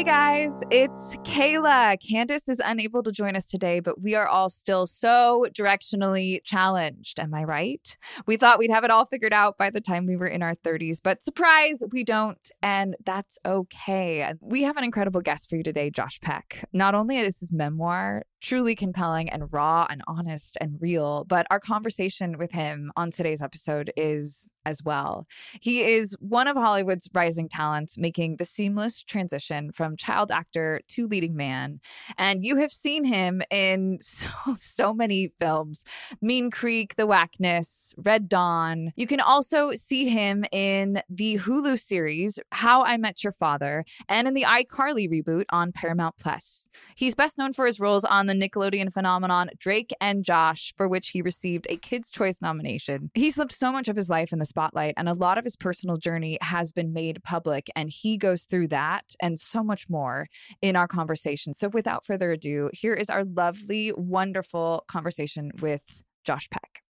Hey guys, it's Kayla. Candace is unable to join us today, but we are all still so directionally challenged. Am I right? We thought we'd have it all figured out by the time we were in our 30s, but surprise, we don't. And that's okay. We have an incredible guest for you today, Josh Peck. Not only is his memoir truly compelling and raw and honest and real, but our conversation with him on today's episode is as well. He is one of Hollywood's rising talents, making the seamless transition from child actor to leading man. And you have seen him in so, so many films Mean Creek, The Whackness, Red Dawn. You can also see him in the Hulu series How I Met Your Father and in the iCarly reboot on Paramount Plus. He's best known for his roles on the Nickelodeon phenomenon Drake and Josh, for which he received a Kids' Choice nomination. He's lived so much of his life in the spotlight, and a lot of his personal journey has been made public, and he goes through that and so much more in our conversation. So, without further ado, here is our lovely, wonderful conversation with Josh Peck.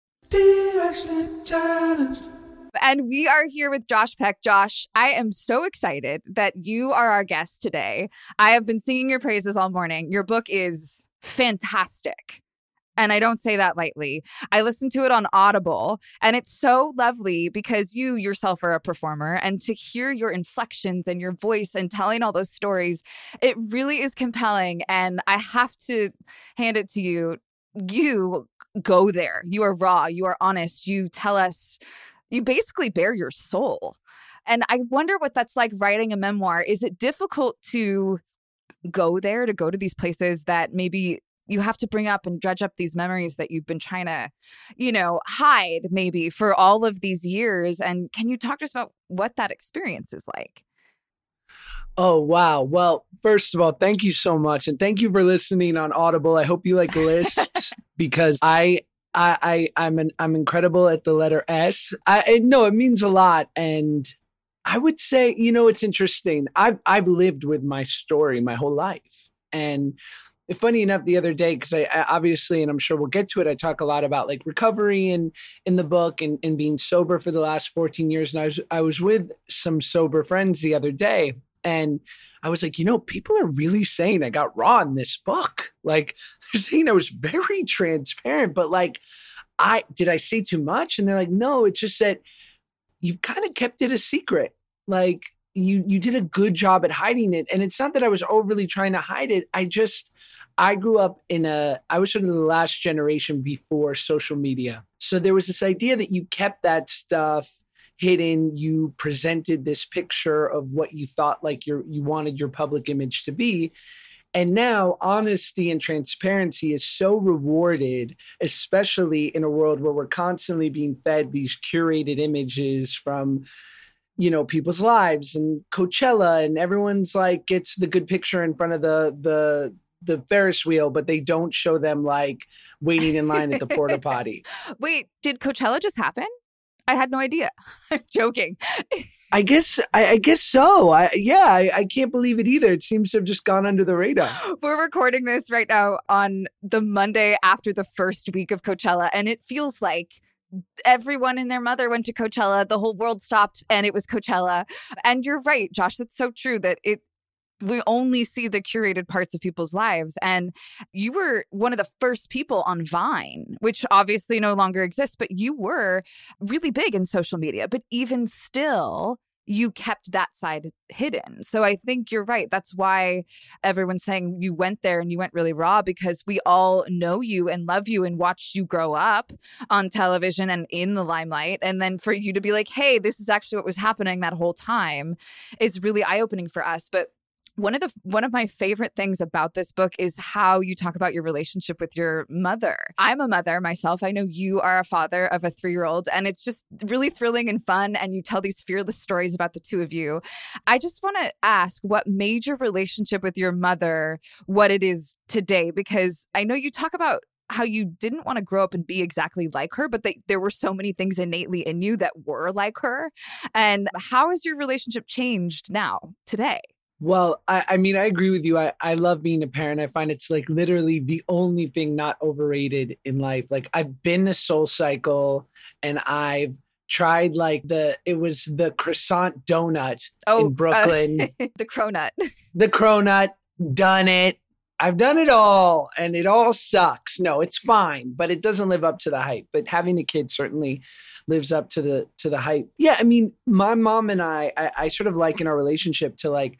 And we are here with Josh Peck. Josh, I am so excited that you are our guest today. I have been singing your praises all morning. Your book is fantastic. And I don't say that lightly. I listened to it on Audible, and it's so lovely because you yourself are a performer. And to hear your inflections and your voice and telling all those stories, it really is compelling. And I have to hand it to you. You go there. You are raw. You are honest. You tell us, you basically bare your soul. And I wonder what that's like writing a memoir. Is it difficult to go there, to go to these places that maybe you have to bring up and dredge up these memories that you've been trying to, you know, hide maybe for all of these years. And can you talk to us about what that experience is like? Oh wow. Well, first of all, thank you so much. And thank you for listening on Audible. I hope you like lists because I I, I I'm an I'm incredible at the letter S. I no, it means a lot. And I would say, you know, it's interesting. I've I've lived with my story my whole life, and funny enough, the other day, because I, I, obviously, and I'm sure we'll get to it, I talk a lot about like recovery and in the book and, and being sober for the last 14 years. And I was I was with some sober friends the other day, and I was like, you know, people are really saying I got raw in this book. Like they're saying I was very transparent, but like I did I say too much? And they're like, no, it's just that you've kind of kept it a secret. Like you you did a good job at hiding it. And it's not that I was overly trying to hide it. I just I grew up in a, I was sort of the last generation before social media. So there was this idea that you kept that stuff hidden. You presented this picture of what you thought like your, you wanted your public image to be. And now honesty and transparency is so rewarded, especially in a world where we're constantly being fed these curated images from, you know, people's lives and Coachella and everyone's like gets the good picture in front of the the the Ferris wheel, but they don't show them like waiting in line at the porta potty. Wait, did Coachella just happen? I had no idea. I'm joking. I guess I, I, guess so. I yeah, I, I, can't believe it either. It seems to have just gone under the radar. We're recording this right now on the Monday after the first week of Coachella, and it feels like everyone and their mother went to Coachella. The whole world stopped, and it was Coachella. And you're right, Josh. That's so true. That it we only see the curated parts of people's lives. And you were one of the first people on Vine, which obviously no longer exists, but you were really big in social media. But even still, you kept that side hidden. So I think you're right. That's why everyone's saying you went there and you went really raw because we all know you and love you and watched you grow up on television and in the limelight. And then for you to be like, hey, this is actually what was happening that whole time is really eye opening for us. But one of the one of my favorite things about this book is how you talk about your relationship with your mother. I'm a mother myself. I know you are a father of a 3-year-old and it's just really thrilling and fun and you tell these fearless stories about the two of you. I just want to ask what made your relationship with your mother what it is today because I know you talk about how you didn't want to grow up and be exactly like her, but they, there were so many things innately in you that were like her. And how has your relationship changed now, today? Well, I, I mean, I agree with you. I, I love being a parent. I find it's like literally the only thing not overrated in life. Like I've been to Soul Cycle and I've tried like the it was the croissant donut oh, in uh, Brooklyn. Uh, the cronut. The cronut. Done it. I've done it all and it all sucks. No, it's fine, but it doesn't live up to the hype. But having a kid certainly lives up to the to the hype. Yeah, I mean, my mom and I, I, I sort of liken our relationship to like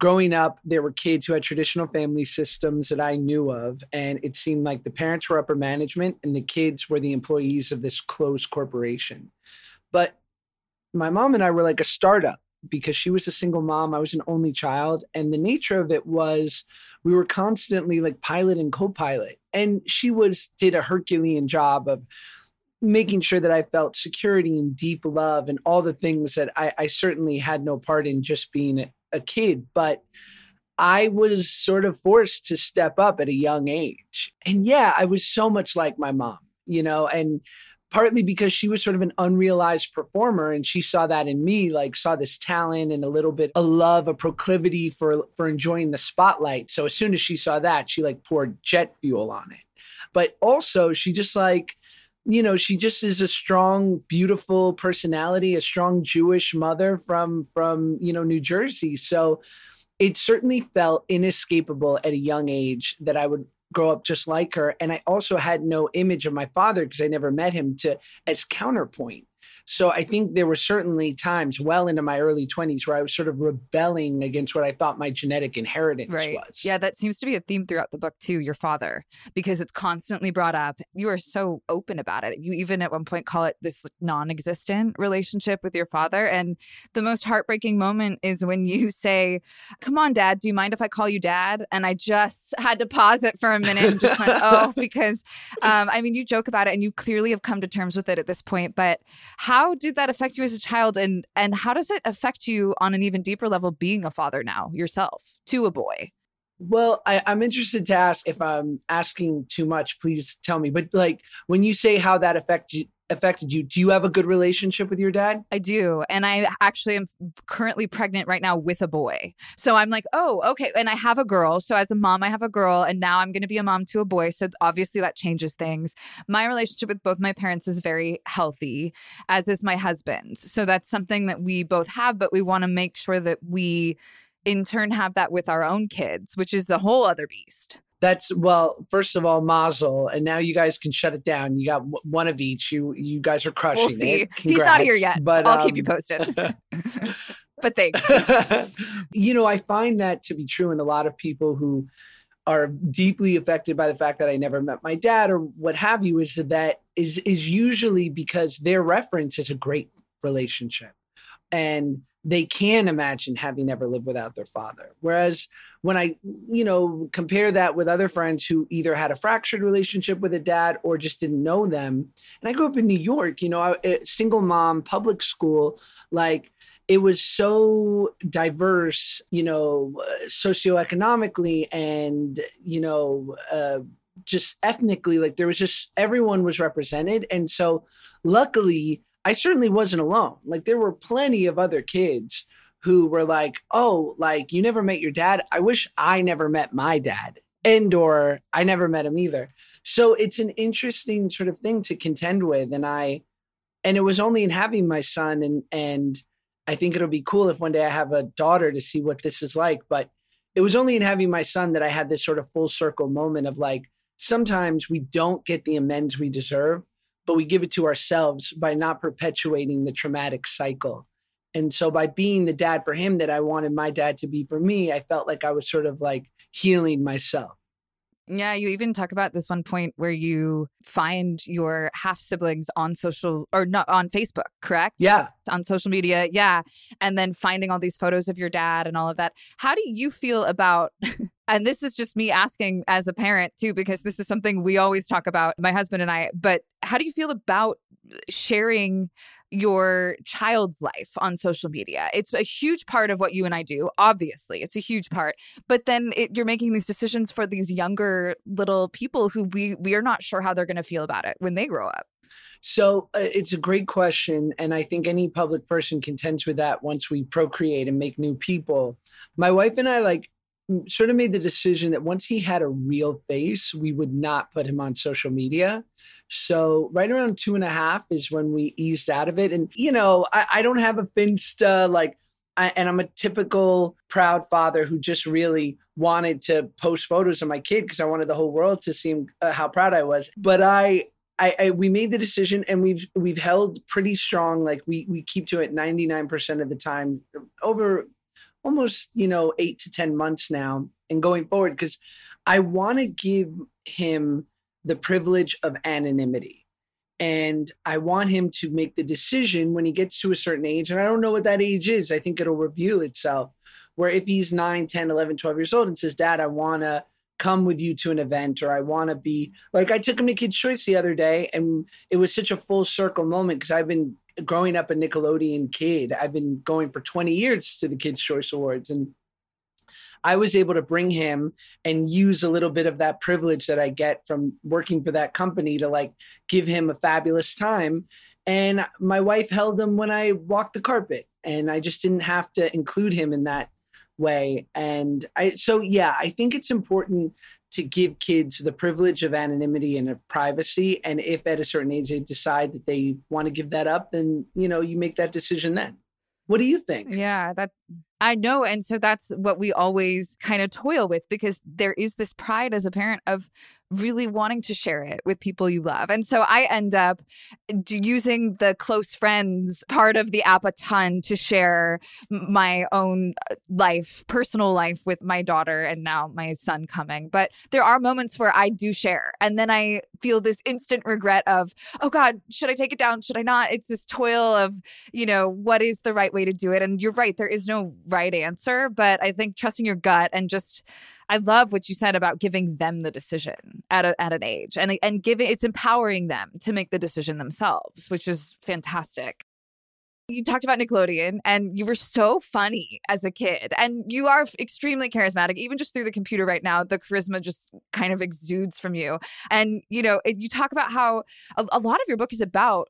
growing up, there were kids who had traditional family systems that I knew of. And it seemed like the parents were upper management and the kids were the employees of this closed corporation. But my mom and I were like a startup because she was a single mom. I was an only child. And the nature of it was we were constantly like pilot and co pilot. And she was, did a Herculean job of, making sure that I felt security and deep love and all the things that I, I certainly had no part in just being a kid, but I was sort of forced to step up at a young age. And yeah, I was so much like my mom, you know, and partly because she was sort of an unrealized performer and she saw that in me like saw this talent and a little bit a love a proclivity for for enjoying the spotlight so as soon as she saw that she like poured jet fuel on it but also she just like you know she just is a strong beautiful personality a strong jewish mother from from you know new jersey. So it certainly felt inescapable at a young age that i would grow up just like her. And i also had no image of my father because i never met him to as counterpoint so I think there were certainly times well into my early 20s where I was sort of rebelling against what I thought my genetic inheritance right. was. Yeah, that seems to be a theme throughout the book too, your father, because it's constantly brought up. You are so open about it. You even at one point call it this non-existent relationship with your father and the most heartbreaking moment is when you say, "Come on, dad, do you mind if I call you dad?" And I just had to pause it for a minute and just went, "Oh," because um, I mean, you joke about it and you clearly have come to terms with it at this point, but how how did that affect you as a child? And and how does it affect you on an even deeper level being a father now yourself to a boy well I, i'm interested to ask if i'm asking too much please tell me but like when you say how that affect you affected you. Do you have a good relationship with your dad? I do. And I actually am currently pregnant right now with a boy. So I'm like, oh, okay. And I have a girl. So as a mom, I have a girl. And now I'm going to be a mom to a boy. So obviously that changes things. My relationship with both my parents is very healthy, as is my husband's. So that's something that we both have, but we want to make sure that we in turn have that with our own kids, which is a whole other beast. That's well. First of all, Mazel, and now you guys can shut it down. You got one of each. You you guys are crushing we'll see. it. He's not here yet, but I'll um, keep you um, posted. but thanks. you know, I find that to be true in a lot of people who are deeply affected by the fact that I never met my dad or what have you. Is that is is usually because their reference is a great relationship, and they can imagine having never lived without their father. Whereas when I, you know, compare that with other friends who either had a fractured relationship with a dad or just didn't know them. And I grew up in New York, you know, single mom, public school, like it was so diverse, you know, socioeconomically and, you know, uh, just ethnically, like there was just everyone was represented. And so luckily, I certainly wasn't alone. Like there were plenty of other kids who were like, "Oh, like you never met your dad. I wish I never met my dad." And or I never met him either. So it's an interesting sort of thing to contend with and I and it was only in having my son and and I think it'll be cool if one day I have a daughter to see what this is like, but it was only in having my son that I had this sort of full circle moment of like sometimes we don't get the amends we deserve but we give it to ourselves by not perpetuating the traumatic cycle. And so by being the dad for him that I wanted my dad to be for me, I felt like I was sort of like healing myself. Yeah, you even talk about this one point where you find your half siblings on social or not on Facebook, correct? Yeah. On social media. Yeah. And then finding all these photos of your dad and all of that. How do you feel about and this is just me asking as a parent too because this is something we always talk about my husband and I but how do you feel about sharing your child's life on social media it's a huge part of what you and I do obviously it's a huge part but then it, you're making these decisions for these younger little people who we we are not sure how they're going to feel about it when they grow up so uh, it's a great question. And I think any public person contends with that once we procreate and make new people. My wife and I, like, sort of made the decision that once he had a real face, we would not put him on social media. So right around two and a half is when we eased out of it. And you know, I, I don't have a Finsta like. I, and I'm a typical proud father who just really wanted to post photos of my kid because I wanted the whole world to see him, uh, how proud I was. But I, I, I, we made the decision and we've we've held pretty strong. Like we we keep to it 99% of the time over almost you know eight to ten months now and going forward because i want to give him the privilege of anonymity. And i want him to make the decision when he gets to a certain age and i don't know what that age is. I think it'll reveal itself where if he's 9 10 11 12 years old and says dad i want to come with you to an event or I want to be like I took him to Kids Choice the other day and it was such a full circle moment because I've been growing up a Nickelodeon kid. I've been going for 20 years to the Kids Choice Awards and I was able to bring him and use a little bit of that privilege that I get from working for that company to like give him a fabulous time. And my wife held him when I walked the carpet and I just didn't have to include him in that way. And I, so yeah, I think it's important to give kids the privilege of anonymity and of privacy. And if at a certain age they decide that they want to give that up, then, you know, you make that decision then. What do you think? Yeah, that I know. And so that's what we always kind of toil with because there is this pride as a parent of really wanting to share it with people you love. And so I end up using the close friends part of the app a ton to share my own uh, life, personal life with my daughter and now my son coming. But there are moments where I do share and then I feel this instant regret of, oh God, should I take it down? Should I not? It's this toil of, you know, what is the right way to do it? And you're right, there is no right answer, but I think trusting your gut and just I love what you said about giving them the decision at a, at an age and and giving it's empowering them to make the decision themselves, which is fantastic. You talked about Nickelodeon and you were so funny as a kid and you are extremely charismatic even just through the computer right now the charisma just kind of exudes from you. And you know, you talk about how a, a lot of your book is about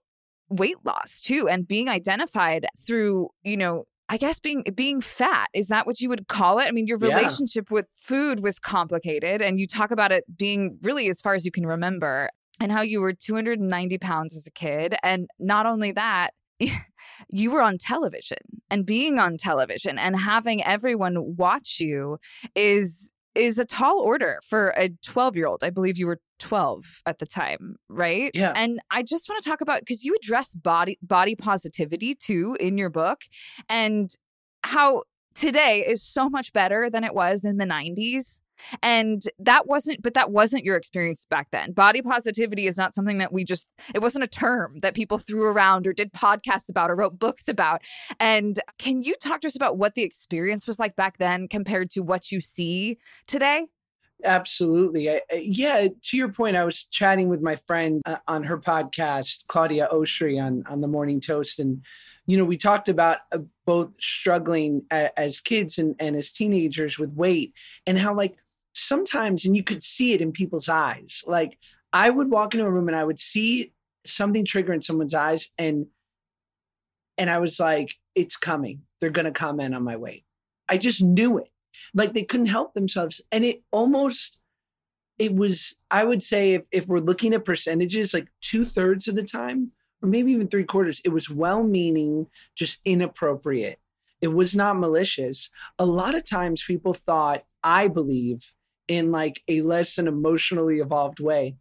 weight loss too and being identified through, you know, I guess being being fat is that what you would call it? I mean, your Yeah. relationship with food was complicated, and you talk about it being really as far as you can remember, and how you were 290 pounds as a kid, and not only that, you were on television, and being on television and having everyone watch you is is a tall order for a 12 year old. I believe you were 12 at the time, right? Yeah. And I just want to talk about because you address body body positivity too in your book and how today is so much better than it was in the 90s. And that wasn't, but that wasn't your experience back then. Body positivity is not something that we just, it wasn't a term that people threw around or did podcasts about or wrote books about. And can you talk to us about what the experience was like back then compared to what you see today? Absolutely. I, yeah, to your point, I was chatting with my friend uh, on her podcast, Claudia Oshry, on, on the Morning Toast. And, you know, we talked about uh, both struggling a, as kids and, and as teenagers with weight and how, like, sometimes, and you could see it in people's eyes. Like, I would walk into a room and I would see something trigger in someone's eyes and and I was like, it's coming. They're gonna comment on my weight. I just knew it. Like they couldn't help themselves. And it almost it was, I would say if, if we're looking at percentages, like two-thirds of the time, or maybe even three quarters, it was well-meaning, just inappropriate. It was not malicious. A lot of times people thought, I believe, in like a less than emotionally evolved way.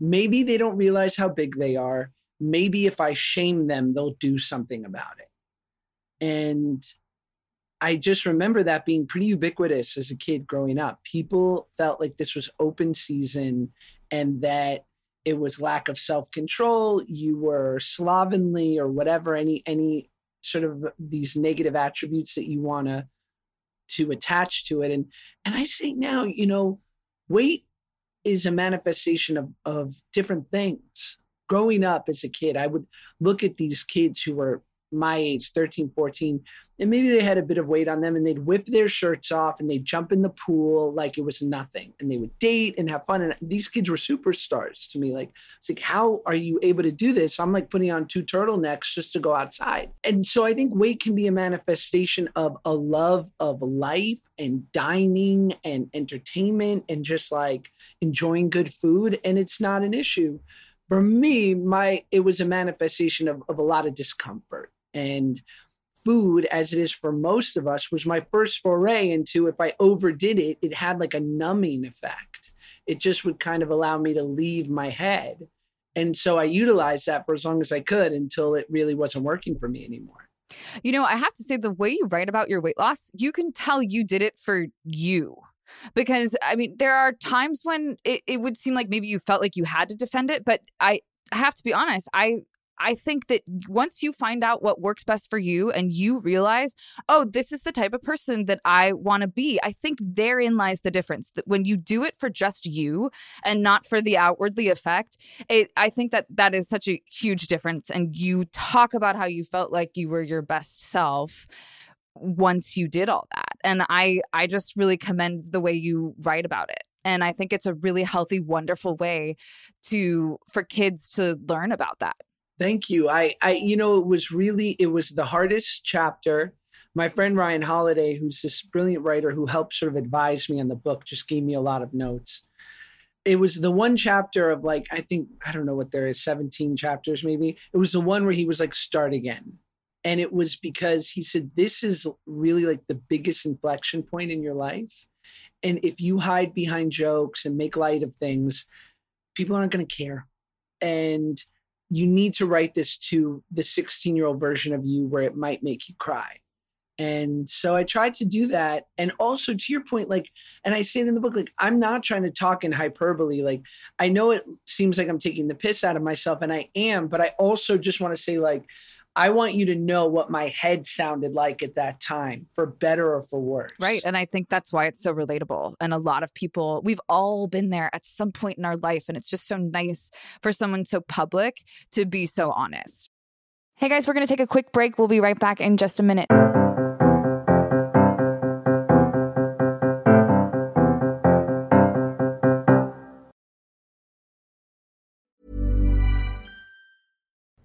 Maybe they don't realize how big they are. Maybe if I shame them, they'll do something about it. And I just remember that being pretty ubiquitous as a kid growing up. People felt like this was open season and that it was lack of self-control, you were slovenly or whatever any any sort of these negative attributes that you want to to attach to it and and I say now, you know, weight is a manifestation of of different things. Growing up as a kid, I would look at these kids who were my age 13 14 and maybe they had a bit of weight on them and they'd whip their shirts off and they'd jump in the pool like it was nothing. And they would date and have fun. And these kids were superstars to me. Like it's like how are you able to do this? I'm like putting on two turtlenecks just to go outside. And so i think weight can be a manifestation of a love of life and dining and entertainment and just like enjoying good food. And it's not an issue. For me my it was a manifestation of, of a lot of discomfort. And food as it is for most of us was my first foray into if i overdid it it had like a numbing effect it just would kind of allow me to leave my head and so i utilized that for as long as i could until it really wasn't working for me anymore You know, I have to say, the way you write about your weight loss, you can tell you did it for you. Because, I mean, there are times when it, it would seem like maybe you felt like you had to defend it. But I have to be honest, I. I think that once you find out what works best for you and you realize, oh, this is the type of person that I want to be, I think therein lies the difference. That when you do it for just you and not for the outwardly effect, it, I think that that is such a huge difference. And you talk about how you felt like you were your best self once you did all that. And I I just really commend the way you write about it. And I think it's a really healthy, wonderful way to for kids to learn about that. Thank you. I, I, you know, it was really, it was the hardest chapter. My friend Ryan Holiday, who's this brilliant writer who helped sort of advise me on the book, just gave me a lot of notes. It was the one chapter of like, I think, I don't know what there is, 17 chapters maybe. It was the one where he was like, start again. And it was because he said, this is really like the biggest inflection point in your life. And if you hide behind jokes and make light of things, people aren't going to care. And you need to write this to the 16 year old version of you where it might make you cry. And so I tried to do that. And also to your point, like, and I say it in the book, like, I'm not trying to talk in hyperbole. Like, I know it seems like I'm taking the piss out of myself, and I am, but I also just want to say, like, I want you to know what my head sounded like at that time, for better or for worse. Right. And I think that's why it's so relatable. And a lot of people, we've all been there at some point in our life. And it's just so nice for someone so public to be so honest. Hey guys, we're going to take a quick break. We'll be right back in just a minute.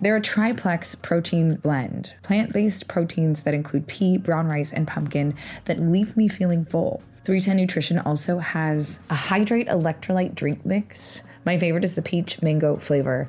They're a triplex protein blend, plant based proteins that include pea, brown rice, and pumpkin that leave me feeling full. 310 Nutrition also has a hydrate electrolyte drink mix. My favorite is the peach mango flavor.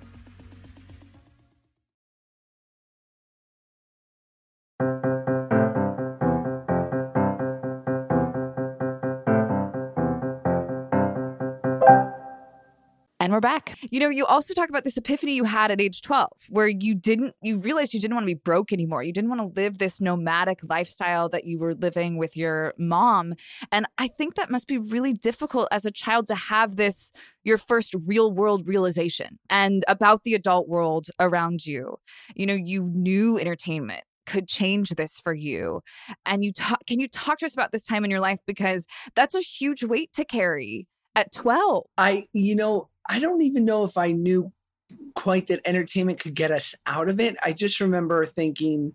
We're back. You know, you also talk about this epiphany you had at age 12, where you didn't, you realized you didn't want to be broke anymore. You didn't want to live this nomadic lifestyle that you were living with your mom. And I think that must be really difficult as a child to have this, your first real world realization and about the adult world around you. You know, you knew entertainment could change this for you and you talk can you talk to us about this time in your life because that's a huge weight to carry at 12 I, you know, I don't even know if I knew quite that entertainment could get us out of it. I just remember thinking,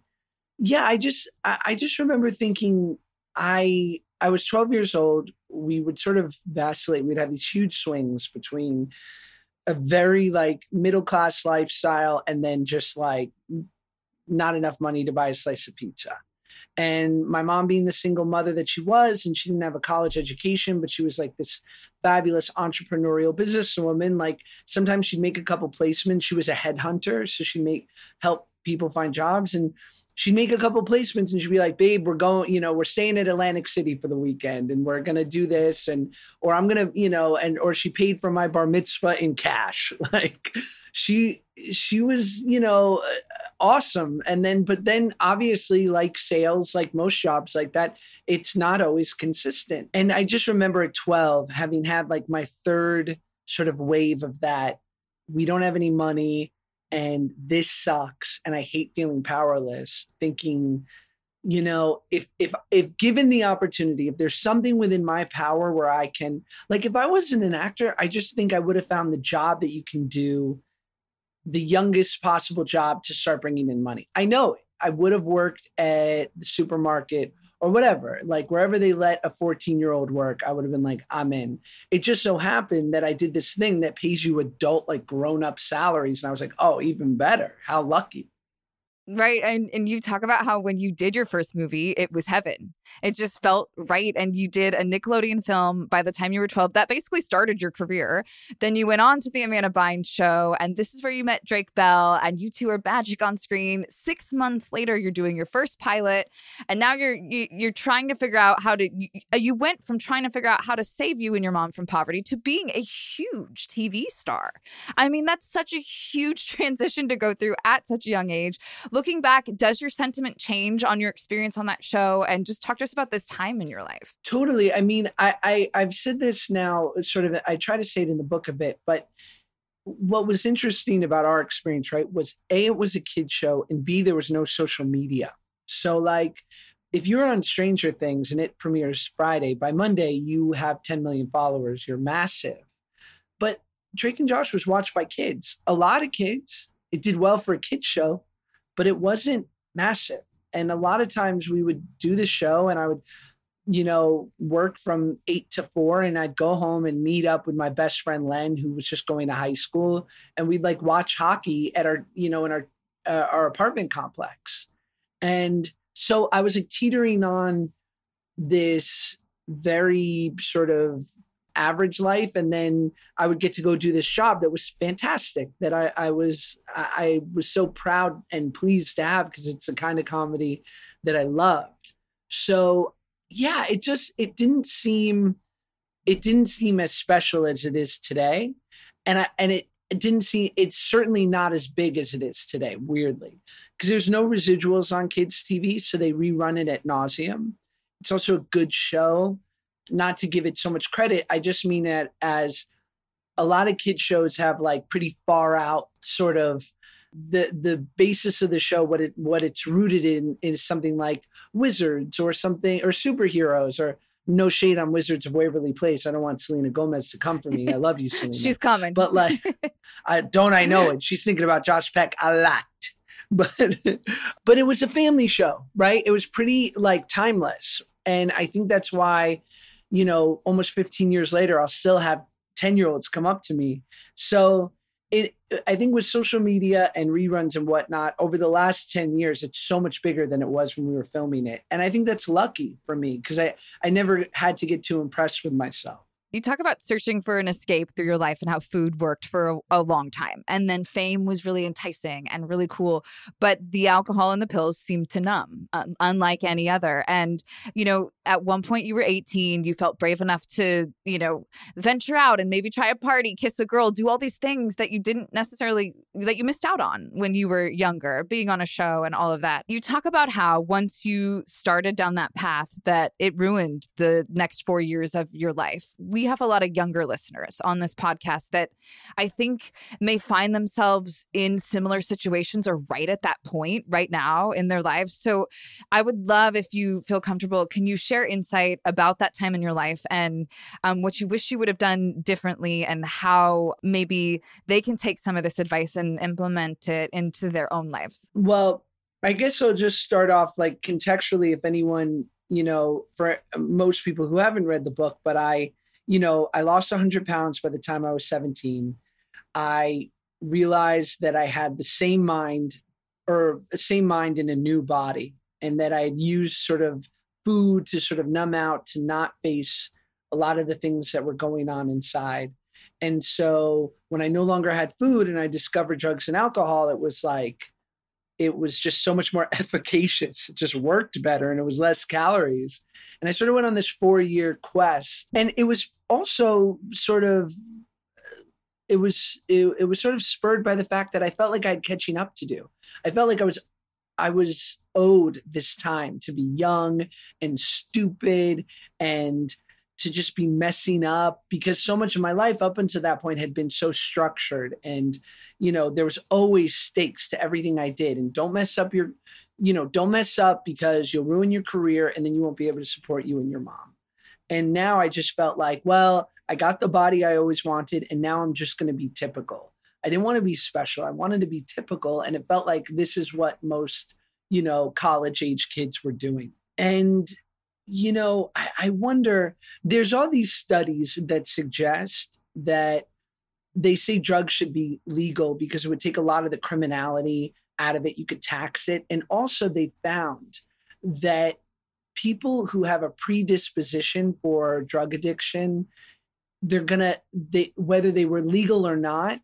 yeah, I just, I, I just remember thinking, I, I was 12 years old. We would sort of vacillate. We'd have these huge swings between a very like middle class lifestyle and then just like not enough money to buy a slice of pizza. And my mom, being the single mother that she was, and she didn't have a college education, but she was like this fabulous entrepreneurial businesswoman. Like sometimes she'd make a couple placements. She was a headhunter, so she'd make help people find jobs. And she'd make a couple placements and she'd be like, babe, we're going, you know, we're staying at Atlantic City for the weekend and we're gonna do this and or I'm gonna, you know, and or she paid for my bar mitzvah in cash. Like she she was, you know, uh, awesome. And then but then obviously like sales, like most jobs like that, it's not always consistent. And I just remember at 12 having had like my third sort of wave of that. We don't have any money and this sucks and i hate feeling powerless thinking you know if if if given the opportunity if there's something within my power where i can like if i wasn't an actor i just think i would have found the job that you can do the youngest possible job to start bringing in money i know i would have worked at the supermarket or whatever, like wherever they let a 14 year old work, I would have been like, I'm in. It just so happened that I did this thing that pays you adult, like grown up salaries. And I was like, oh, even better. How lucky. Right. And and you talk about how when you did your first movie, it was heaven. It just felt right. And you did a Nickelodeon film by the time you were 12. That basically started your career. Then you went on to the Amanda Bynes show. And this is where you met Drake Bell. And you two are magic on screen. Six months later, you're doing your first pilot. And now you're you, are you are trying to figure out how to you, uh, you went from trying to figure out how to save you and your mom from poverty to being a huge TV star. I mean, that's such a huge transition to go through at such a young age looking back, does your sentiment change on your experience on that show? And just talk to us about this time in your life. Totally. I mean, I, I I've said this now, sort of. I try to say it in the book a bit, but what was interesting about our experience, right, was a it was a kid show, and b there was no social media. So like if you're on Stranger Things and it premieres Friday, by Monday you have 10 million followers. You're massive. But Drake and Josh was watched by kids, a lot of kids. It did well for a kids show, but it wasn't massive. And a lot of times we would do the show and I would, you know, work from eight to four and I'd go home and meet up with my best friend Len, who was just going to high school. And we'd like watch hockey at our, you know, in our, uh, our apartment complex. And so I was like teetering on this very sort of average life and then i would get to go do this job that was fantastic that i, I was I, was so proud and pleased to have because it's the kind of comedy that i loved. So yeah it just it didn't seem it didn't seem as special as it is today. And i and it, it didn't seem it's certainly not as big as it is today weirdly because there's no residuals on kids tv so they rerun it at nauseum it's also a good show not to give it so much credit, I just mean that as a lot of kids shows have like pretty far out sort of the the basis of the show what it what it's rooted in is something like wizards or something or superheroes or no shade on Wizards of Waverly Place. I don't want Selena Gomez to come for me. I love you, Selena. She's coming. But like I don't I know it. She's thinking about Josh Peck a lot. But but it was a family show, right? It was pretty like timeless. And I think that's why you know, almost 15 years later, I'll still have 10 year olds come up to me. So it, I think with social media and reruns and whatnot, over the last 10 years, it's so much bigger than it was when we were filming it. And I think that's lucky for me because I, I never had to get too impressed with myself. You talk about searching for an escape through your life and how food worked for a, a, long time. And then fame was really enticing and really cool. But the alcohol and the pills seemed to numb, uh, unlike any other. And, you know, at one point you were 18, you felt brave enough to, you know, venture out and maybe try a party, kiss a girl, do all these things that you didn't necessarily, that you missed out on when you were younger, being on a show and all of that. You talk about how once you started down that path, that it ruined the next four years of your life. We have a lot of younger listeners on this podcast that I think may find themselves in similar situations or right at that point right now in their lives. So I would love if you feel comfortable, can you share insight about that time in your life and um, what you wish you would have done differently and how maybe they can take some of this advice and implement it into their own lives? Well, I guess I'll just start off like contextually if anyone you know, for most people who haven't read the book, but I you know, I lost 100 pounds by the time I was 17. I realized that I had the same mind or the same mind in a new body and that I had used sort of food to sort of numb out to not face a lot of the things that were going on inside. And so when I no longer had food and I discovered drugs and alcohol, it was like, it was just so much more efficacious. It just worked better and it was less calories. And I sort of went on this four year quest. And it was also sort of, uh, it was it, it was sort of spurred by the fact that I felt like I had catching up to do. I felt like I was I was owed this time to be young and stupid and to just be messing up because so much of my life up until that point had been so structured and you know there was always stakes to everything I did and don't mess up your you know don't mess up because you'll ruin your career and then you won't be able to support you and your mom. And now I just felt like well I got the body I always wanted and now I'm just going to be typical. I didn't want to be special. I wanted to be typical and it felt like this is what most you know college age kids were doing. And you know, I, I wonder, there's all these studies that suggest that they say drugs should be legal because it would take a lot of the criminality out of it. You could tax it. And also, they found that people who have a predisposition for drug addiction, they're gonna, they, whether they were legal or not,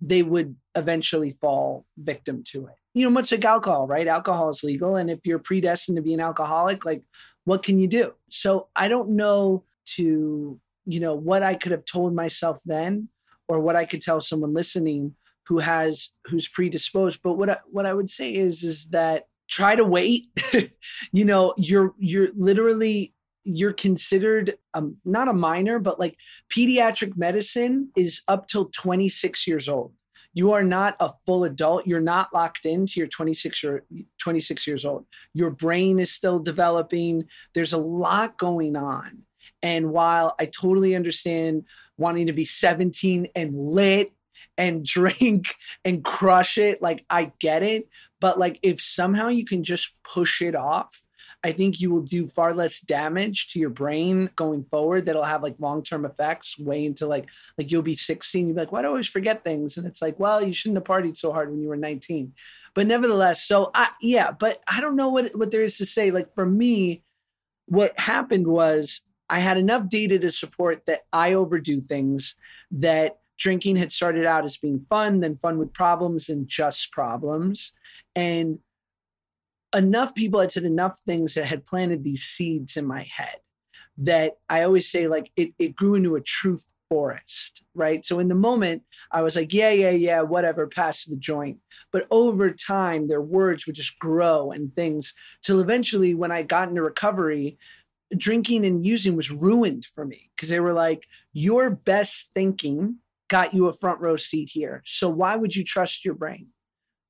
they would eventually fall victim to it. You know, much like alcohol, right? Alcohol is legal. And if you're predestined to be an alcoholic, like what can you do? So I don't know to, you know, what I could have told myself then or what I could tell someone listening who has who's predisposed. But what I, what I would say is is that try to wait. you know, you're you're literally you're considered um, not a minor, but like pediatric medicine is up till 26 years old you are not a full adult. You're not locked into your 26 or 26 years old. Your brain is still developing. There's a lot going on. And while i totally understand wanting to be 17 and lit and drink and crush it like i get it. But like if somehow you can just push it off I think you will do far less damage to your brain going forward that'll have like long term effects way into like like you'll be 16. You'll be like, why do I always forget things? And it's like, well, you shouldn't have partied so hard when you were 19. But nevertheless, so I yeah, but I don't know what what there is to say. Like for me, what happened was I had enough data to support that I overdo things that drinking had started out as being fun, then fun with problems and just problems. And enough people had said enough things that had planted these seeds in my head that I always say, like, it, it grew into a truth forest, right? So in the moment, I was like, yeah, yeah, yeah, whatever, pass the joint. But over time, their words would just grow and things till eventually, when I got into recovery, drinking and using was ruined for me because they were like, your best thinking got you a front row seat here. So why would you trust your brain?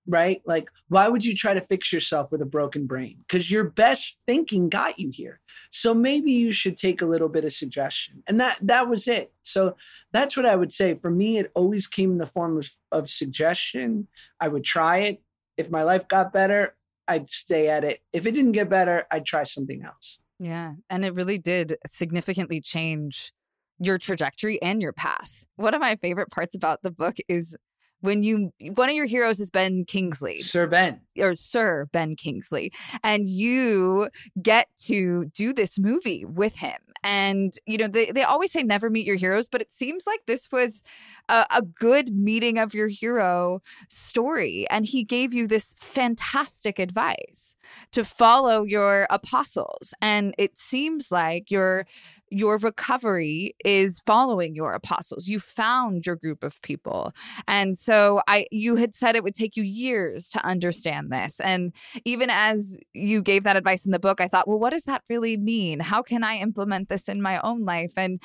Right? Like, why would you try to fix yourself with a broken brain? Because your best thinking got you here. So maybe you should take a little bit of suggestion. And that that was it. So that's what I would say. For me, it always came in the form of, of suggestion. I would try it. If my life got better, I'd stay at it. If it didn't get better, I'd try something else. Yeah. And it really did significantly change your trajectory and your path. One of my favorite parts about the book is when you one of your heroes is Ben Kingsley. Sir Ben. Or Sir Ben Kingsley. And you get to do this movie with him. And, you know, they, they always say never meet your heroes, but it seems like this was a, a good meeting of your hero story. And he gave you this fantastic advice to follow your apostles. And it seems like your your recovery is following your apostles. You found your group of people. And so I you had said it would take you years to understand this. And even as you gave that advice in the book, I thought, well, what does that really mean? How can I implement this in my own life? And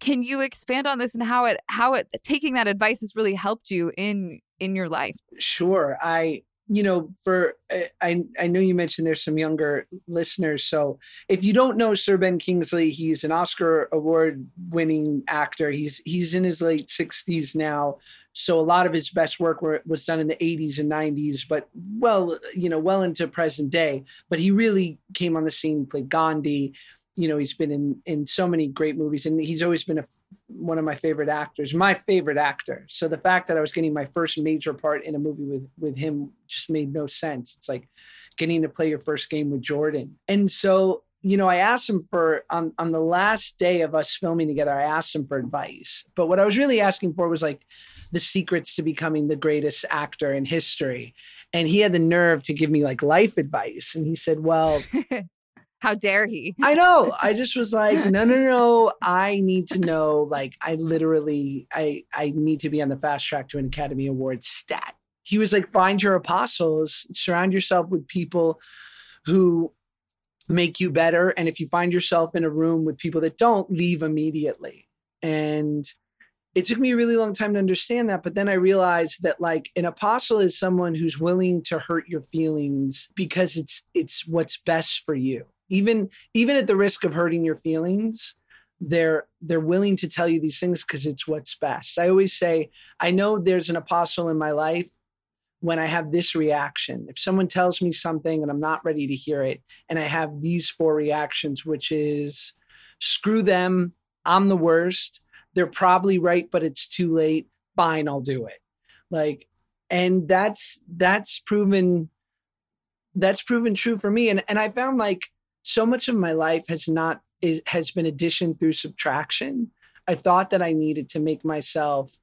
can you expand on this and how it how it taking that advice has really helped you in in your life? Sure. I you know, for eh, I I know you mentioned there's some younger listeners. So if you don't know Sir Ben Kingsley, he's an Oscar award winning actor. He's he's in his late 60s now. So a lot of his best work were, was done in the 80s and 90s, but well, you know, well into present day. But he really came on the scene. Played Gandhi. you know, he's been in in so many great movies, and he's always been a, one of my favorite actors, my favorite actor. So the fact that I was getting my first major part in a movie with with him just made no sense. It's like getting to play your first game with Jordan, and so you know, I asked him for on on the last day of us filming together. I asked him for advice, but what I was really asking for was like the secrets to becoming the greatest actor in history. And he had the nerve to give me like life advice. And he said, Well, how dare he? I know. I just was like, no, no, no. I need to know. Like, I literally, I, I need to be on the fast track to an Academy Award stat. He was like, find your apostles, surround yourself with people who make you better. And if you find yourself in a room with people that don't, leave immediately. And it took me a really long time to understand that but then i realized that like an apostle is someone who's willing to hurt your feelings because it's it's what's best for you. Even even at the risk of hurting your feelings they're they're willing to tell you these things because it's what's best. I always say i know there's an apostle in my life when i have this reaction. If someone tells me something and i'm not ready to hear it and i have these four reactions which is screw them i'm the worst they're probably right, but it's too late. Fine, I'll do it. Like, and that's that's proven that's proven true for me. And and I found like so much of my life has not is, has been addition through subtraction. I thought that I needed to make myself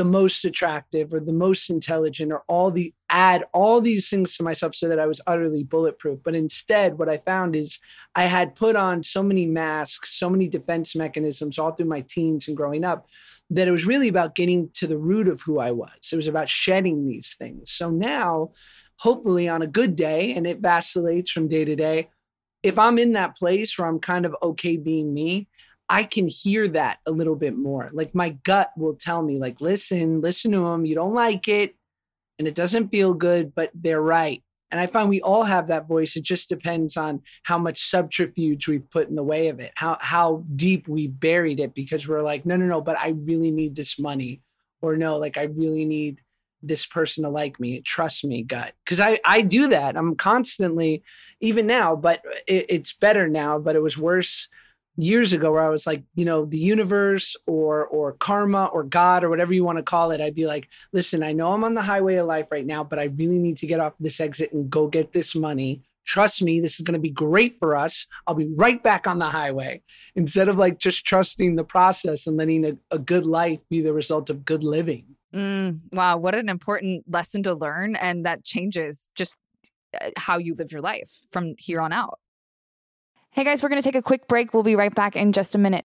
the most attractive or the most intelligent or all the add all these things to myself so that I was utterly bulletproof. But instead, what I found is I had put on so many masks, so many defense mechanisms all through my teens and growing up that it was really about getting to the root of who I was. It was about shedding these things. So now, hopefully, on a good day, and it vacillates from day to day, if I'm in that place where I'm kind of okay being me, I can hear that a little bit more. Like my gut will tell me, like, listen, listen to them. You don't like it and it doesn't feel good, but they're right. And I find we all have that voice. It just depends on how much subterfuge we've put in the way of it, how how deep we buried it because we're like, no, no, no, but I really need this money. Or no, like I really need this person to like me. Trust me, gut. Because I, I do that. I'm constantly, even now, but it, it's better now, but it was worse years ago where I was like, you know, the universe or or karma or God or whatever you want to call it, I'd be like, listen, I know I'm on the highway of life right now, but I really need to get off this exit and go get this money. Trust me, this is going to be great for us. I'll be right back on the highway. Instead of like just trusting the process and letting a, a good life be the result of good living. Mm, wow, what an important lesson to learn. And that changes just uh, how you live your life from here on out. Hey guys, we're going to take a quick break. We'll be right back in just a minute.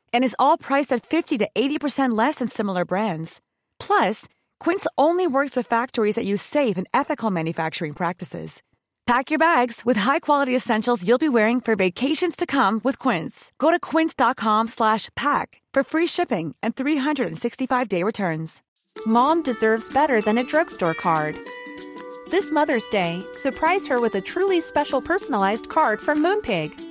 and is all priced at 50 to 80% less than similar brands. Plus, Quince only works with factories that use safe and ethical manufacturing practices. Pack your bags with high-quality essentials you'll be wearing for vacations to come with Quince. Go to quince.com/pack for free shipping and 365-day returns. Mom deserves better than a drugstore card. This Mother's Day, surprise her with a truly special personalized card from Moonpig.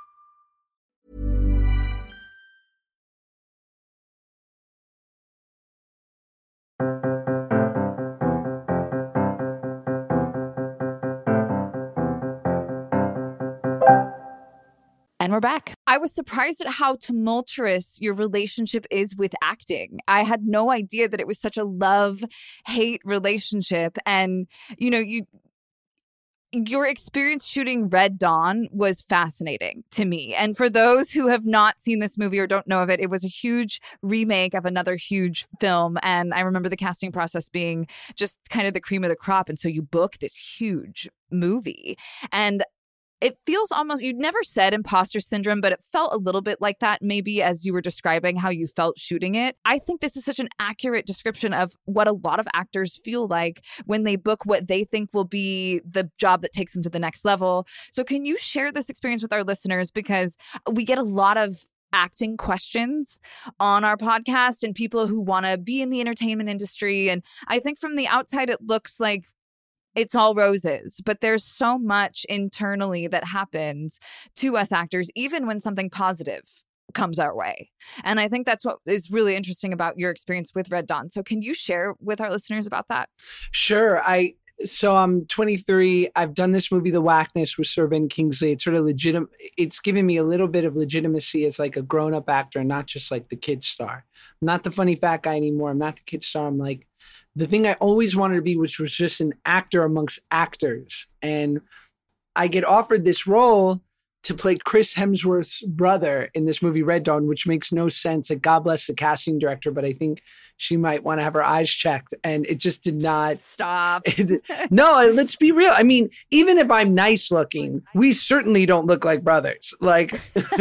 And we're back. I was surprised at how tumultuous your relationship is with acting. I had no idea that it was such a love hate relationship. And, you know, you, your experience shooting Red Dawn was fascinating to me. And for those who have not seen this movie or don't know of it, it was a huge remake of another huge film. And I remember the casting process being just kind of the cream of the crop. And so you book this huge movie. And it feels almost you'd never said imposter syndrome but it felt a little bit like that maybe as you were describing how you felt shooting it. I think this is such an accurate description of what a lot of actors feel like when they book what they think will be the job that takes them to the next level. So can you share this experience with our listeners? Because we get a lot of acting questions on our podcast and people who want to be in the entertainment industry and i think from the outside it looks like it's all roses, but there's so much internally that happens to us actors, even when something positive comes our way. And I think that's what is really interesting about your experience with Red Dawn. So, can you share with our listeners about that? Sure. I so I'm 23. I've done this movie, The Whackness, with Sir Ben Kingsley. It's sort of legitimate. It's given me a little bit of legitimacy as like a grown up actor, and not just like the kid star. I'm not the funny fat guy anymore. I'm not the kid star. I'm like the thing I always wanted to be, which was just an actor amongst actors. And I get offered this role to play Chris Hemsworth's brother in this movie Red Dawn, which makes no sense. Like, God bless the casting director, but I think she might want to have her eyes checked. And it just did not stop. It, no, let's be real. I mean, even if I'm nice looking, we certainly don't look like brothers. Like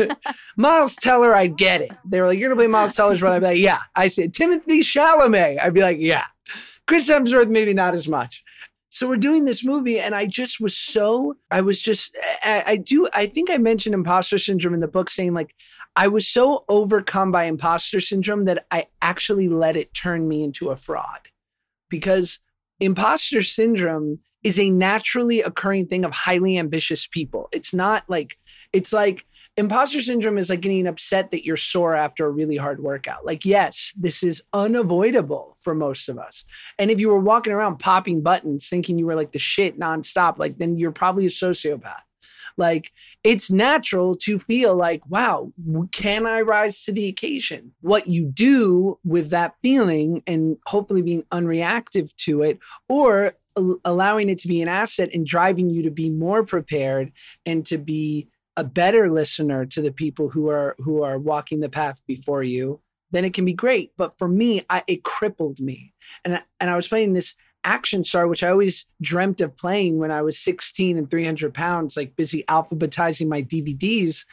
Miles Teller, I get it. They were like, "You're gonna play Miles Teller's brother." I'd be like, "Yeah." I said Timothée Chalamet. I'd be like, "Yeah." Chris Hemsworth, maybe not as much. So we're doing this movie, and I just was so, I was just, I, I, do, I think I mentioned imposter syndrome in the book, saying like, I was so overcome by imposter syndrome that I actually let it turn me into a fraud. Because imposter syndrome is a naturally occurring thing of highly ambitious people. It's not like, it's like, imposter syndrome is like getting upset that you're sore after a really hard workout. Like, yes, this is unavoidable for most of us. And if you were walking around popping buttons thinking you were like the shit nonstop, like then you're probably a sociopath. Like, it's natural to feel like, wow, can I rise to the occasion? What you do with that feeling and hopefully being unreactive to it, or allowing it to be an asset and driving you to be more prepared and to be a better listener to the people who are who are walking the path before you, then it can be great. But for me, I, it crippled me, and I, and I was playing this action star, which I always dreamt of playing when I was 16 and 300 pounds, like busy alphabetizing my DVDs.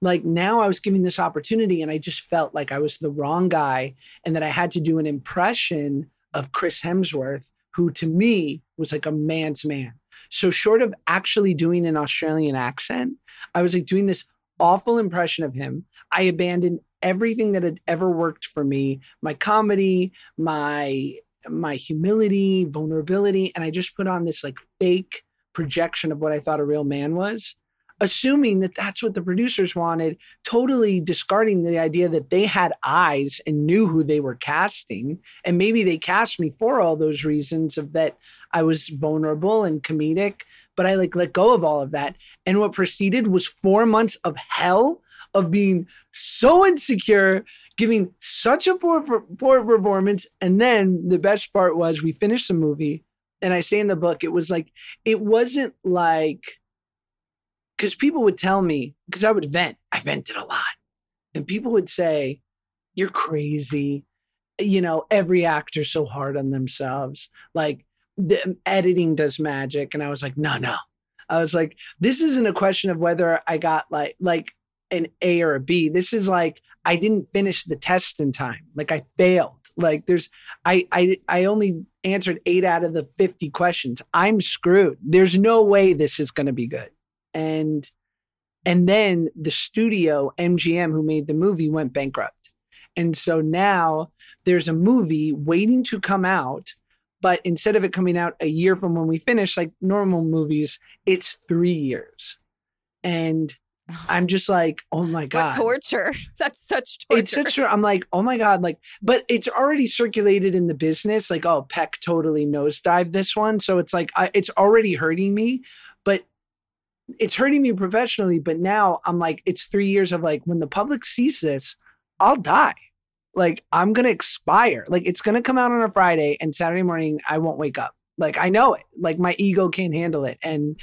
Like now I was giving this opportunity and I just felt like I was the wrong guy and that I had to do an impression of Chris Hemsworth, who to me was like a man's man. So, short of actually doing an Australian accent, I was like doing this awful impression of him. I abandoned everything that had ever worked for me my comedy, my my humility, vulnerability, and I just put on this like fake projection of what I thought a real man was assuming that that's what the producers wanted, totally discarding the idea that they had eyes and knew who they were casting. And maybe they cast me for all those reasons of that I was vulnerable and comedic, but I like let go of all of that. And what proceeded was four months of hell of being so insecure, giving such a poor, poor performance. And then the best part was we finished the movie. And I say in the book, it was like, it wasn't like, because people would tell me, because I would vent, I vented a lot. And people would say, You're crazy. You know, every actor's so hard on themselves. Like, the editing does magic. And I was like, No, no. I was like, This isn't a question of whether I got like, like, an A or a B. This is like I didn't finish the test in time. Like I failed. Like there's I I I only answered 8 out of the 50 questions. I'm screwed. There's no way this is going to be good and and then the studio MGM who made the movie went bankrupt. And so now there's a movie waiting to come out, but instead of it coming out a year from when we finish like normal movies, it's 3 years. And I'm just like, oh my god, what torture! That's such torture. It's such. I'm like, oh my god, like, but it's already circulated in the business. Like, oh, Peck totally nosedive this one, so it's like, I, it's already hurting me. But it's hurting me professionally, but now I'm like, it's three years of like, when the public sees this, I'll die. Like, I'm to expire. Like, it's to come out on a Friday and Saturday morning, I won't wake up. Like I know it. Like my ego can't handle it. And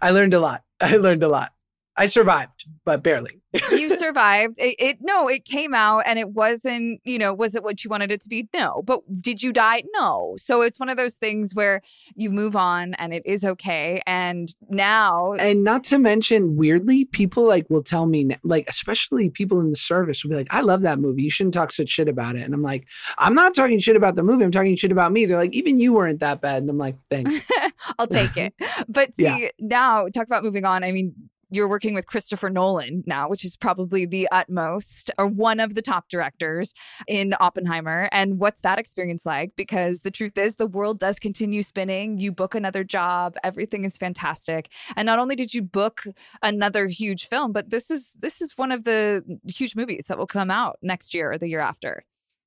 I learned a lot. I learned a lot. I survived, but barely. you survived. It, it, no, it came out and it wasn't, you know, was it what you wanted it to be? No. But did you die? No. So it's one of those things where you move on and it is okay. And now And not to mention weirdly, people like will tell me like especially people in the service will be like, I love that movie. You shouldn't talk such shit about it. And I'm like, I'm not talking shit about the movie. I'm talking shit about me. They're like, even you weren't that bad. And I'm like, thanks. I'll take it. But see, Yeah. now talk about moving on. I mean, you're working with Christopher Nolan now, which is probably the utmost or one of the top directors in Oppenheimer. And what's that experience like? Because the truth is, the world does continue spinning. You book another job, everything is fantastic. And not only did you book another huge film, but this is this is one of the huge movies that will come out next year or the year after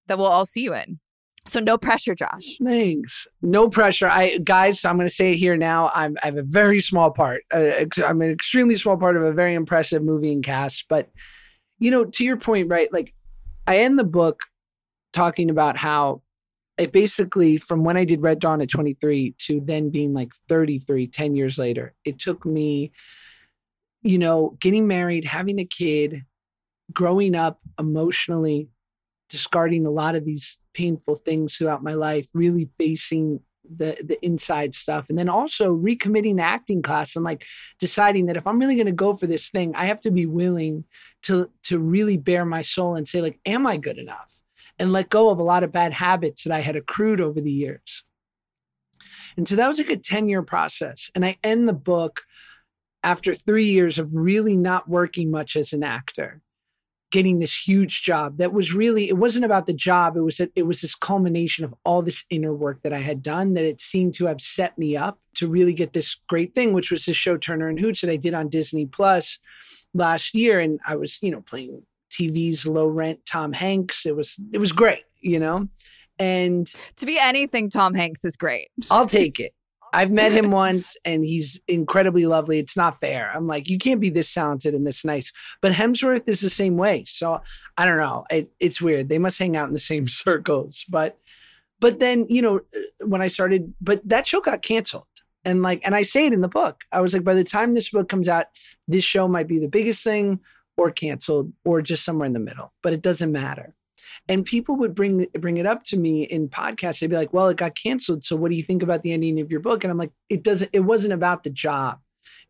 that we'll all see you in. So no pressure, Josh. Thanks. No pressure. I guys, I'm going to say it here now. I'm I have a very small part. Uh, I'm an extremely small part of a very impressive movie and cast. But you know, to your point, right? Like, I end the book talking about how it basically, from when I did Red Dawn at 23 to then being like 33, 10 years later, it took me, you know, getting married, having a kid, growing up emotionally, discarding a lot of these painful things throughout my life, really facing the the inside stuff, and then also recommitting to acting class and like deciding that if I'm really going to go for this thing, I have to be willing to to really bare my soul and say like, am I good enough? And let go of a lot of bad habits that I had accrued over the years. And so that was like a 10 year process. And I end the book after three years of really not working much as an actor getting this huge job that was really it wasn't about the job it was that it was this culmination of all this inner work that i had done that it seemed to have set me up to really get this great thing which was the show turner and hooch that i did on disney plus last year and i was you know playing tv's low rent tom hanks it was it was great you know and To be anything Tom Hanks is great. I'll take it. I've met him once and he's incredibly lovely. It's not fair. I'm like, you can't be this talented and this nice. But Hemsworth is the same way. So I don't know. It, it's weird. They must hang out in the same circles. But but then, you know, when I started, but that show got canceled. And like, and I say it in the book. I was like, by the time this book comes out, this show might be the biggest thing or canceled or just somewhere in the middle. But it doesn't matter. And people would bring bring it up to me in podcasts. They'd be like, "Well, it got canceled. So, what do you think about the ending of your book?" And I'm like, "It doesn't. It wasn't about the job.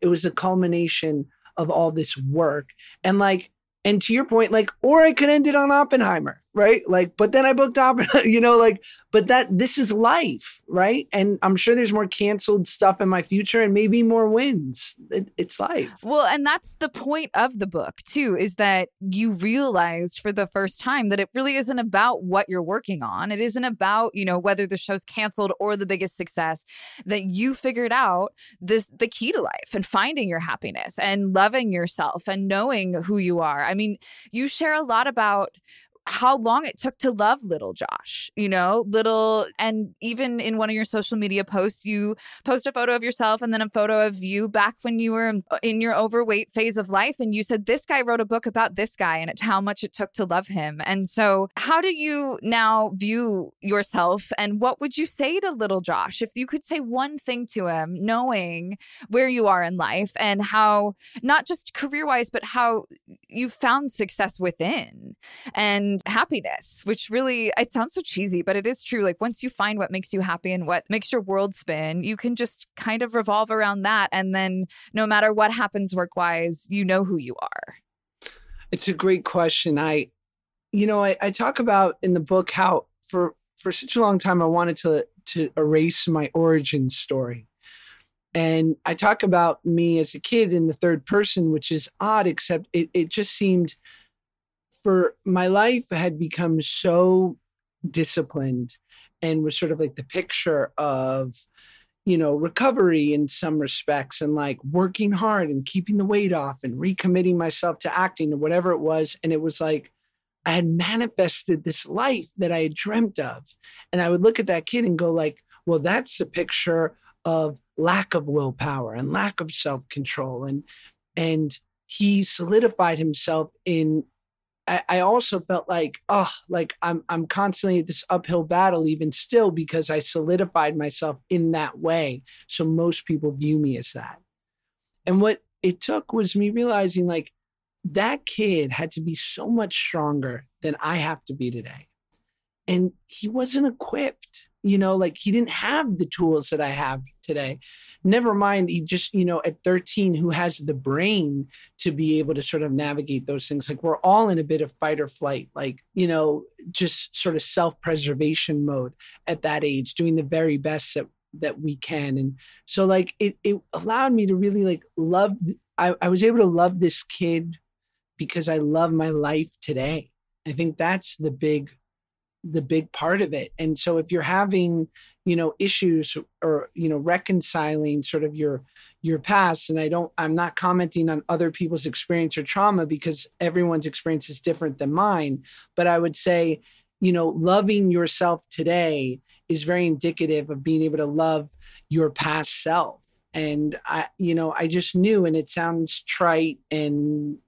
It was the culmination of all this work." And like, and to your point, like, or I could end it on Oppenheimer, right? Like, but then I booked Oppenheimer. You know, like, but that this is life, right? And I'm sure there's more canceled stuff in my future, and maybe more wins. It, it's life. Well, and that's the point of the book, too, is that you realized for the first time that it really isn't about what you're working on. It isn't about, you know, whether the show's canceled or the biggest success, that you figured out this the key to life and finding your happiness and loving yourself and knowing who you are. I mean, you share a lot about how long it took to love little Josh, you know, little, and even in one of your social media posts, you post a photo of yourself and then a photo of you back when you were in your overweight phase of life. And you said, This guy wrote a book about this guy and it's how much it took to love him. And so, how do you now view yourself? And what would you say to little Josh if you could say one thing to him, knowing where you are in life and how, not just career wise, but how you found success within and happiness, which really, it sounds so cheesy, but it is true. Like once you find what makes you happy and what makes your world spin, you can just kind of revolve around that. And then no matter what happens work wise, you know who you are. It's a great question. I, you know, I, I talk about in the book how for for such a long time I wanted to to erase my origin story. And I talk about me as a kid in the third person, which is odd, except it, it just seemed for my life had become so disciplined and was sort of like the picture of you know recovery in some respects and like working hard and keeping the weight off and recommitting myself to acting or whatever it was. And it was like i had manifested this life that i had dreamt of. And i would look at that kid and go like well that's a picture of lack of willpower and lack of self-control and and he solidified himself in I, I also felt like, oh, like I'm I'm constantly at this uphill battle, even still, because I solidified myself in that way. So most people view me as that. And what it took was me realizing like that kid had to be so much stronger than I have to be today. And he wasn't equipped, you know, like he didn't have the tools that I have today. Never mind he just you know at 13 who has the brain to be able to sort of navigate those things? Like we're all in a bit of fight or flight like you know just sort of self-preservation mode at that age doing the very best that that we can. And so like it it allowed me to really like love I, I was able to love this kid because i love my life today. I think that's the big the big part of it. And so if you're having you know issues or you know reconciling sort of your your past and i don't i'm not commenting on other people's experience or trauma because everyone's experience is different than mine but i would say you know loving yourself today is very indicative of being able to love your past self. And i you know i just knew and it sounds trite and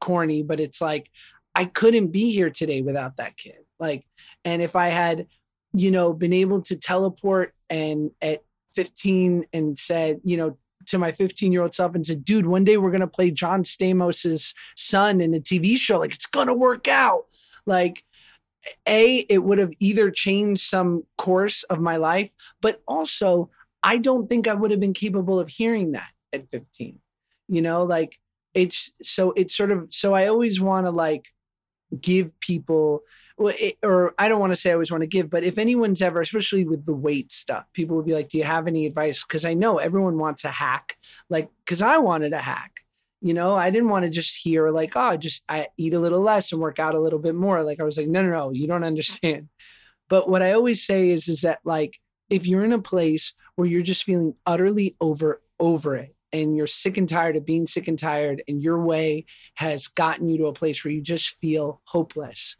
corny but it's like i couldn't be here today without that kid like and if i had you know, been able to teleport and at 15 and said, you know, to my 15 year old self and said, dude, one day we're going to play John Stamos's son in a TV show. Like, it's going to work out. Like, A, it would have either changed some course of my life, but also, I don't think I would have been capable of hearing that at 15. You know, like, it's so, it's sort of, so I always want to like give people, or I don't want to say I always want to give, but if anyone's ever, especially with the weight stuff, people would be like, "Do you have any advice?" Because I know everyone wants a hack, like because I wanted a hack. You know, I didn't want to just hear like, "Oh, just I eat a little less and work out a little bit more." Like I was like, "No, no, no, you don't understand." But what I always say is, is that like if you're in a place where you're just feeling utterly over over it and you're sick and tired of being sick and tired and your way has gotten you to a place where you just feel hopeless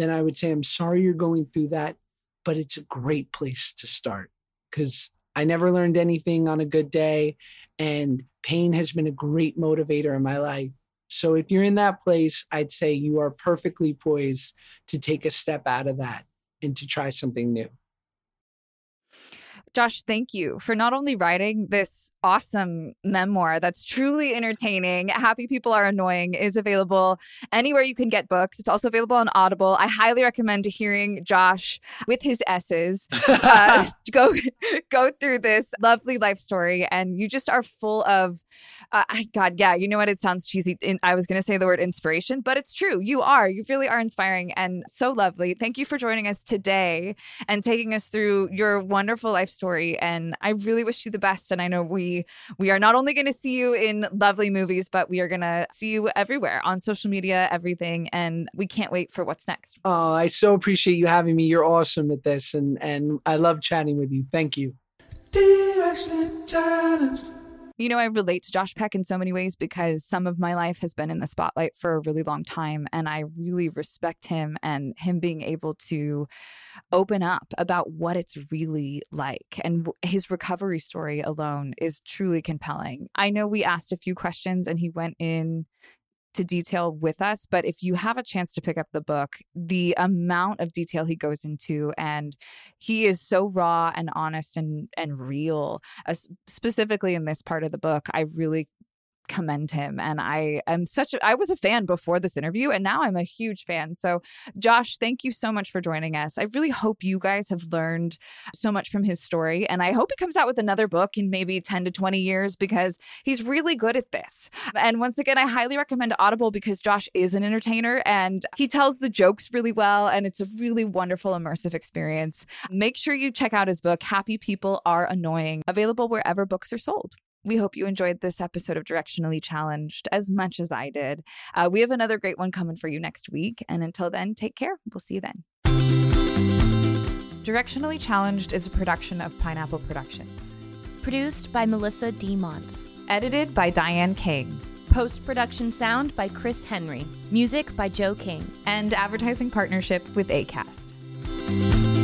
then I would say, I'm sorry you're going through that, but it's a great place to start because I never learned anything on a good day. And pain has been a great motivator in my life. So if you're in that place, I'd say you are perfectly poised to take a step out of that and to try something new. Josh, thank you for not only writing this awesome memoir that's truly entertaining. Happy People Are Annoying is available anywhere you can get books. It's also available on Audible. I highly recommend hearing Josh with his S's uh, go go through this lovely life story, and you just are full of uh, God, yeah, you know what? It sounds cheesy. I was going to say the word inspiration, but it's true. You are. You really are inspiring and so lovely. Thank you for joining us today and taking us through your wonderful life story. And I really wish you the best. And I know we we are not only going to see you in lovely movies, but we are going to see you everywhere on social media, everything. And we can't wait for what's next. Oh, I so appreciate you having me. You're awesome at this, and and I love chatting with you. Thank you. You know, I relate to Josh Peck in so many ways because some of my life has been in the spotlight for a really long time. And I really respect him and him being able to open up about what it's really like. And his recovery story alone is truly compelling. I know we asked a few questions and he went in detail with us. But if you have a chance to pick up the book, the amount of detail he goes into, and he is so raw and honest and and real. Uh, specifically in this part of the book, I really commend him. And I am such a, I was a fan before this interview and now I'm a huge fan. So, Josh, thank you so much for joining us. I really hope you guys have learned so much from his story. And I hope he comes out with another book in maybe 10 to 20 years because he's really good at this. And once again, I highly recommend Audible because Josh is an entertainer and he tells the jokes really well. And it's a really wonderful, immersive experience. Make sure you check out his book, Happy People Are Annoying, available wherever books are sold. We hope you enjoyed this episode of Directionally Challenged as much as I did. Uh, we have another great one coming for you next week. And until then, take care. We'll see you then. Directionally Challenged is a production of Pineapple Productions. Produced by Melissa D. Montz. Edited by Diane King. Post production sound by Chris Henry. Music by Joe King. And advertising partnership with ACAST.